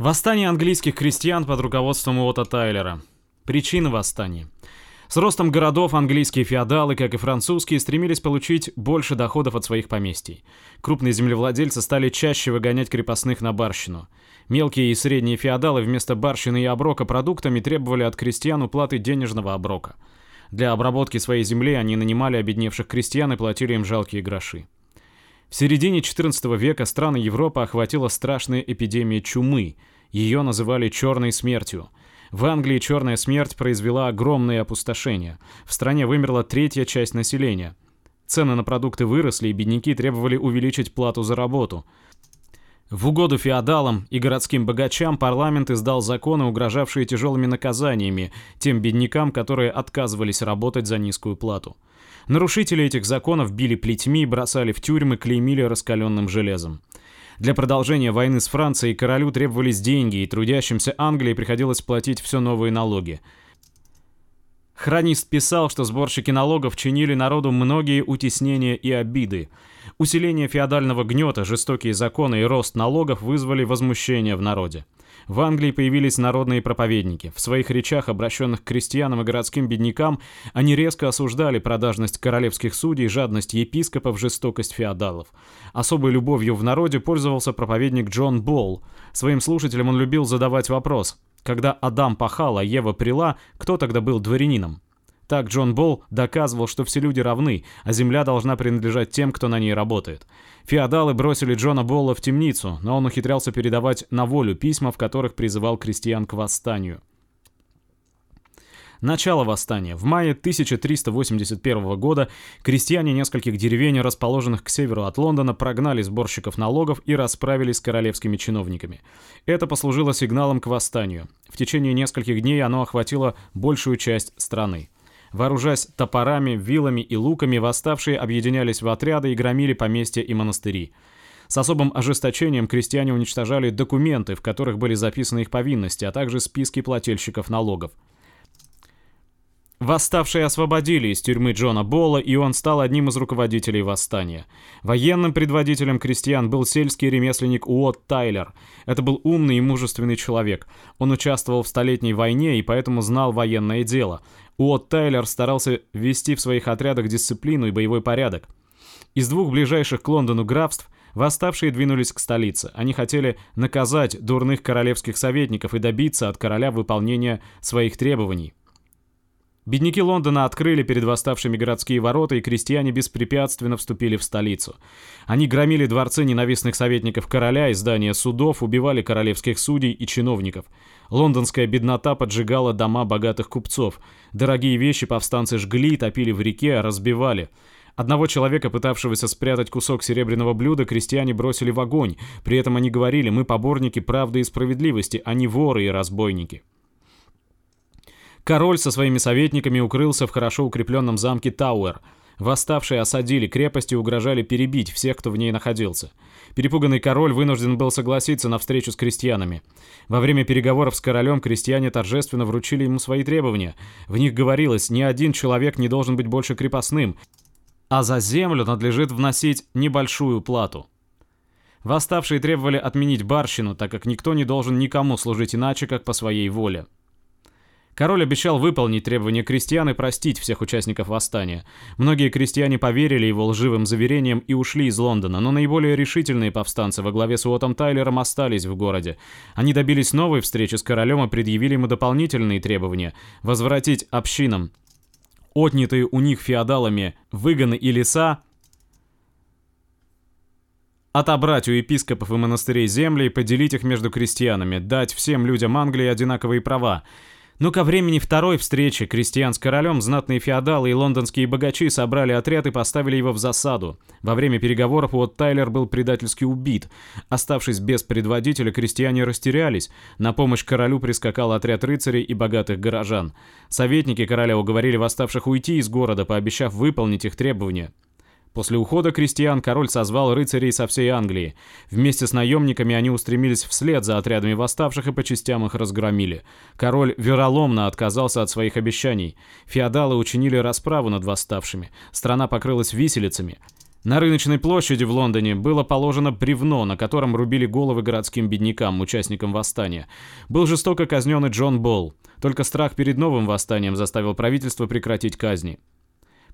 Восстание английских крестьян под руководством Уотта Тайлера. Причины восстания. С ростом городов английские феодалы, как и французские, стремились получить больше доходов от своих поместий. Крупные землевладельцы стали чаще выгонять крепостных на барщину. Мелкие и средние феодалы вместо барщины и оброка продуктами требовали от крестьян уплаты денежного оброка. Для обработки своей земли они нанимали обедневших крестьян и платили им жалкие гроши. В середине XIV века страны Европы охватила страшная эпидемия чумы. Ее называли «черной смертью». В Англии черная смерть произвела огромное опустошение. В стране вымерла третья часть населения. Цены на продукты выросли, и бедняки требовали увеличить плату за работу. В угоду феодалам и городским богачам парламент издал законы, угрожавшие тяжелыми наказаниями тем беднякам, которые отказывались работать за низкую плату. Нарушители этих законов били плетьми, бросали в тюрьмы, клеймили раскаленным железом. Для продолжения войны с Францией королю требовались деньги, и трудящимся Англии приходилось платить все новые налоги. Хронист писал, что сборщики налогов чинили народу многие утеснения и обиды. Усиление феодального гнета, жестокие законы и рост налогов вызвали возмущение в народе. В Англии появились народные проповедники. В своих речах, обращенных к крестьянам и городским беднякам, они резко осуждали продажность королевских судей, жадность епископов, жестокость феодалов. Особой любовью в народе пользовался проповедник Джон Болл. Своим слушателям он любил задавать вопрос. Когда Адам пахал, а Ева прила, кто тогда был дворянином? Так Джон Болл доказывал, что все люди равны, а земля должна принадлежать тем, кто на ней работает. Феодалы бросили Джона Болла в темницу, но он ухитрялся передавать на волю письма, в которых призывал крестьян к восстанию. Начало восстания. В мае 1381 года крестьяне нескольких деревень, расположенных к северу от Лондона, прогнали сборщиков налогов и расправились с королевскими чиновниками. Это послужило сигналом к восстанию. В течение нескольких дней оно охватило большую часть страны. Вооружаясь топорами, вилами и луками, восставшие объединялись в отряды и громили поместья и монастыри. С особым ожесточением крестьяне уничтожали документы, в которых были записаны их повинности, а также списки плательщиков налогов. Восставшие освободили из тюрьмы Джона Болла, и он стал одним из руководителей восстания. Военным предводителем крестьян был сельский ремесленник Уотт Тайлер. Это был умный и мужественный человек. Он участвовал в Столетней войне и поэтому знал военное дело. Уотт Тайлер старался ввести в своих отрядах дисциплину и боевой порядок. Из двух ближайших к Лондону графств восставшие двинулись к столице. Они хотели наказать дурных королевских советников и добиться от короля выполнения своих требований. Бедняки Лондона открыли перед восставшими городские ворота, и крестьяне беспрепятственно вступили в столицу. Они громили дворцы ненавистных советников короля и здания судов, убивали королевских судей и чиновников. Лондонская беднота поджигала дома богатых купцов. Дорогие вещи повстанцы жгли, топили в реке, разбивали. Одного человека, пытавшегося спрятать кусок серебряного блюда, крестьяне бросили в огонь. При этом они говорили «Мы поборники правды и справедливости, а не воры и разбойники». Король со своими советниками укрылся в хорошо укрепленном замке Тауэр. Восставшие осадили крепость и угрожали перебить всех, кто в ней находился. Перепуганный король вынужден был согласиться на встречу с крестьянами. Во время переговоров с королем крестьяне торжественно вручили ему свои требования. В них говорилось, ни один человек не должен быть больше крепостным, а за землю надлежит вносить небольшую плату. Восставшие требовали отменить барщину, так как никто не должен никому служить иначе, как по своей воле. Король обещал выполнить требования крестьян и простить всех участников восстания. Многие крестьяне поверили его лживым заверениям и ушли из Лондона, но наиболее решительные повстанцы во главе с Уоттом Тайлером остались в городе. Они добились новой встречи с королем и предъявили ему дополнительные требования – возвратить общинам отнятые у них феодалами выгоны и леса, отобрать у епископов и монастырей земли и поделить их между крестьянами, дать всем людям Англии одинаковые права – но ко времени второй встречи крестьян с королем знатные феодалы и лондонские богачи собрали отряд и поставили его в засаду. Во время переговоров вот Тайлер был предательски убит. Оставшись без предводителя, крестьяне растерялись. На помощь королю прискакал отряд рыцарей и богатых горожан. Советники короля уговорили восставших уйти из города, пообещав выполнить их требования. После ухода крестьян король созвал рыцарей со всей Англии. Вместе с наемниками они устремились вслед за отрядами восставших и по частям их разгромили. Король вероломно отказался от своих обещаний. Феодалы учинили расправу над восставшими. Страна покрылась виселицами. На рыночной площади в Лондоне было положено бревно, на котором рубили головы городским беднякам, участникам восстания. Был жестоко казнен и Джон Болл. Только страх перед новым восстанием заставил правительство прекратить казни.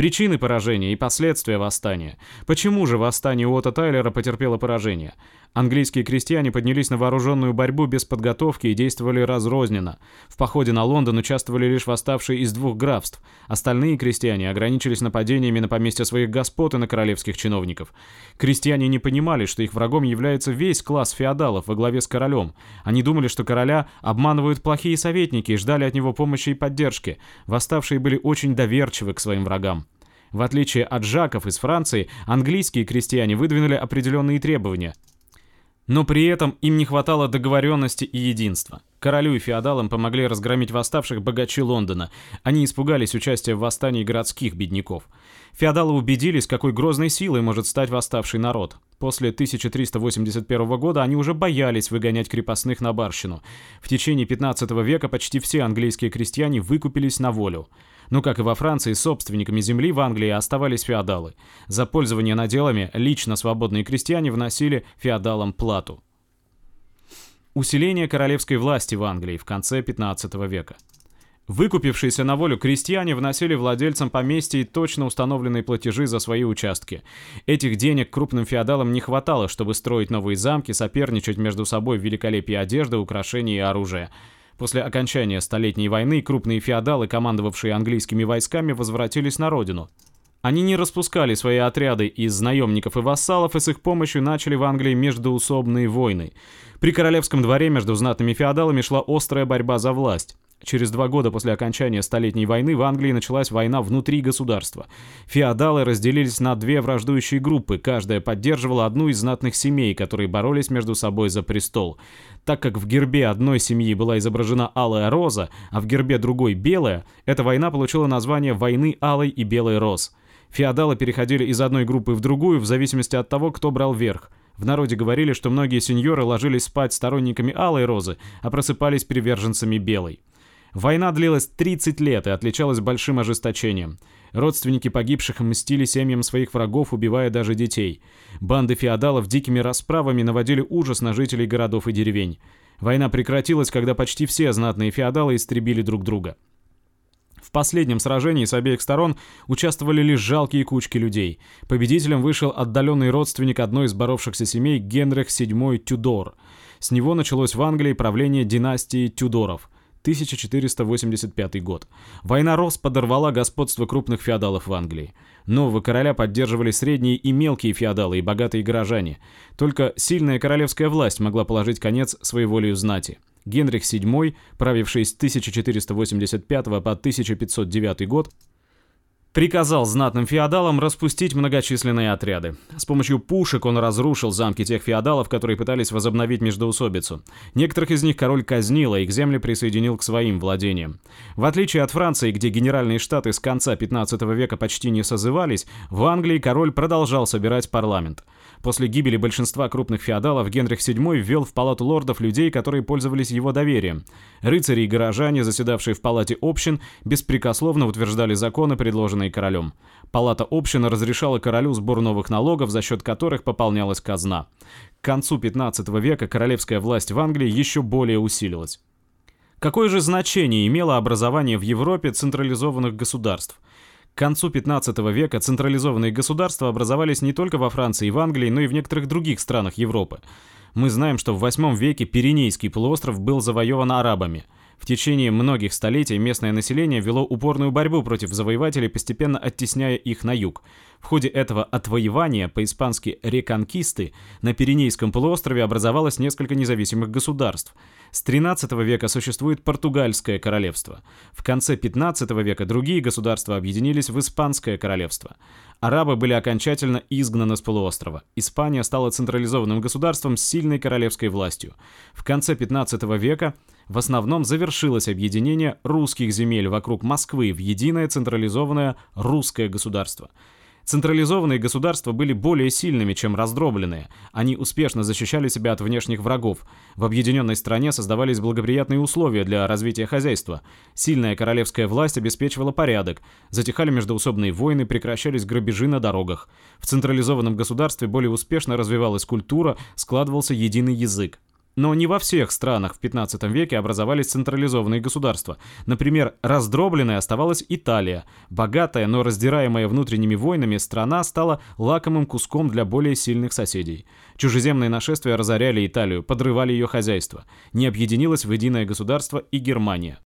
Причины поражения и последствия восстания. Почему же восстание Уотта Тайлера потерпело поражение? Английские крестьяне поднялись на вооруженную борьбу без подготовки и действовали разрозненно. В походе на Лондон участвовали лишь восставшие из двух графств. Остальные крестьяне ограничились нападениями на поместья своих господ и на королевских чиновников. Крестьяне не понимали, что их врагом является весь класс феодалов во главе с королем. Они думали, что короля обманывают плохие советники и ждали от него помощи и поддержки. Восставшие были очень доверчивы к своим врагам. В отличие от жаков из Франции, английские крестьяне выдвинули определенные требования – но при этом им не хватало договоренности и единства. Королю и феодалам помогли разгромить восставших богачи Лондона. Они испугались участия в восстании городских бедняков. Феодалы убедились, какой грозной силой может стать восставший народ. После 1381 года они уже боялись выгонять крепостных на барщину. В течение 15 века почти все английские крестьяне выкупились на волю. Но, как и во Франции, собственниками земли в Англии оставались феодалы. За пользование наделами лично свободные крестьяне вносили феодалам плату. Усиление королевской власти в Англии в конце 15 века. Выкупившиеся на волю крестьяне вносили владельцам поместья точно установленные платежи за свои участки. Этих денег крупным феодалам не хватало, чтобы строить новые замки, соперничать между собой в великолепии одежды, украшений и оружия. После окончания Столетней войны крупные феодалы, командовавшие английскими войсками, возвратились на родину. Они не распускали свои отряды из наемников и вассалов и с их помощью начали в Англии междуусобные войны. При королевском дворе между знатными феодалами шла острая борьба за власть. Через два года после окончания Столетней войны в Англии началась война внутри государства. Феодалы разделились на две враждующие группы, каждая поддерживала одну из знатных семей, которые боролись между собой за престол. Так как в гербе одной семьи была изображена алая роза, а в гербе другой белая, эта война получила название «Войны алой и белой роз». Феодалы переходили из одной группы в другую в зависимости от того, кто брал верх. В народе говорили, что многие сеньоры ложились спать сторонниками алой розы, а просыпались приверженцами белой. Война длилась 30 лет и отличалась большим ожесточением. Родственники погибших мстили семьям своих врагов, убивая даже детей. Банды феодалов дикими расправами наводили ужас на жителей городов и деревень. Война прекратилась, когда почти все знатные феодалы истребили друг друга. В последнем сражении с обеих сторон участвовали лишь жалкие кучки людей. Победителем вышел отдаленный родственник одной из боровшихся семей Генрих VII Тюдор. С него началось в Англии правление династии Тюдоров – 1485 год. Война Рос подорвала господство крупных феодалов в Англии. Нового короля поддерживали средние и мелкие феодалы и богатые горожане. Только сильная королевская власть могла положить конец своеволию знати. Генрих VII, правивший с 1485 по 1509 год, Приказал знатным феодалам распустить многочисленные отряды. С помощью пушек он разрушил замки тех феодалов, которые пытались возобновить междоусобицу. Некоторых из них король казнил, а их земли присоединил к своим владениям. В отличие от Франции, где генеральные штаты с конца 15 века почти не созывались, в Англии король продолжал собирать парламент. После гибели большинства крупных феодалов Генрих VII ввел в палату лордов людей, которые пользовались его доверием. Рыцари и горожане, заседавшие в палате общин, беспрекословно утверждали законы, предложенные королем. Палата общин разрешала королю сбор новых налогов, за счет которых пополнялась казна. К концу 15 века королевская власть в Англии еще более усилилась. Какое же значение имело образование в Европе централизованных государств? К концу 15 века централизованные государства образовались не только во Франции и в Англии, но и в некоторых других странах Европы. Мы знаем, что в 8 веке Пиренейский полуостров был завоеван арабами. В течение многих столетий местное население вело упорную борьбу против завоевателей, постепенно оттесняя их на юг. В ходе этого отвоевания, по-испански «реконкисты», на Пиренейском полуострове образовалось несколько независимых государств – с 13 века существует Португальское королевство. В конце 15 века другие государства объединились в Испанское королевство. Арабы были окончательно изгнаны с полуострова. Испания стала централизованным государством с сильной королевской властью. В конце 15 века в основном завершилось объединение русских земель вокруг Москвы в единое централизованное русское государство – Централизованные государства были более сильными, чем раздробленные. Они успешно защищали себя от внешних врагов. В объединенной стране создавались благоприятные условия для развития хозяйства. Сильная королевская власть обеспечивала порядок. Затихали междоусобные войны, прекращались грабежи на дорогах. В централизованном государстве более успешно развивалась культура, складывался единый язык. Но не во всех странах в 15 веке образовались централизованные государства. Например, раздробленной оставалась Италия. Богатая, но раздираемая внутренними войнами, страна стала лакомым куском для более сильных соседей. Чужеземные нашествия разоряли Италию, подрывали ее хозяйство. Не объединилась в единое государство и Германия.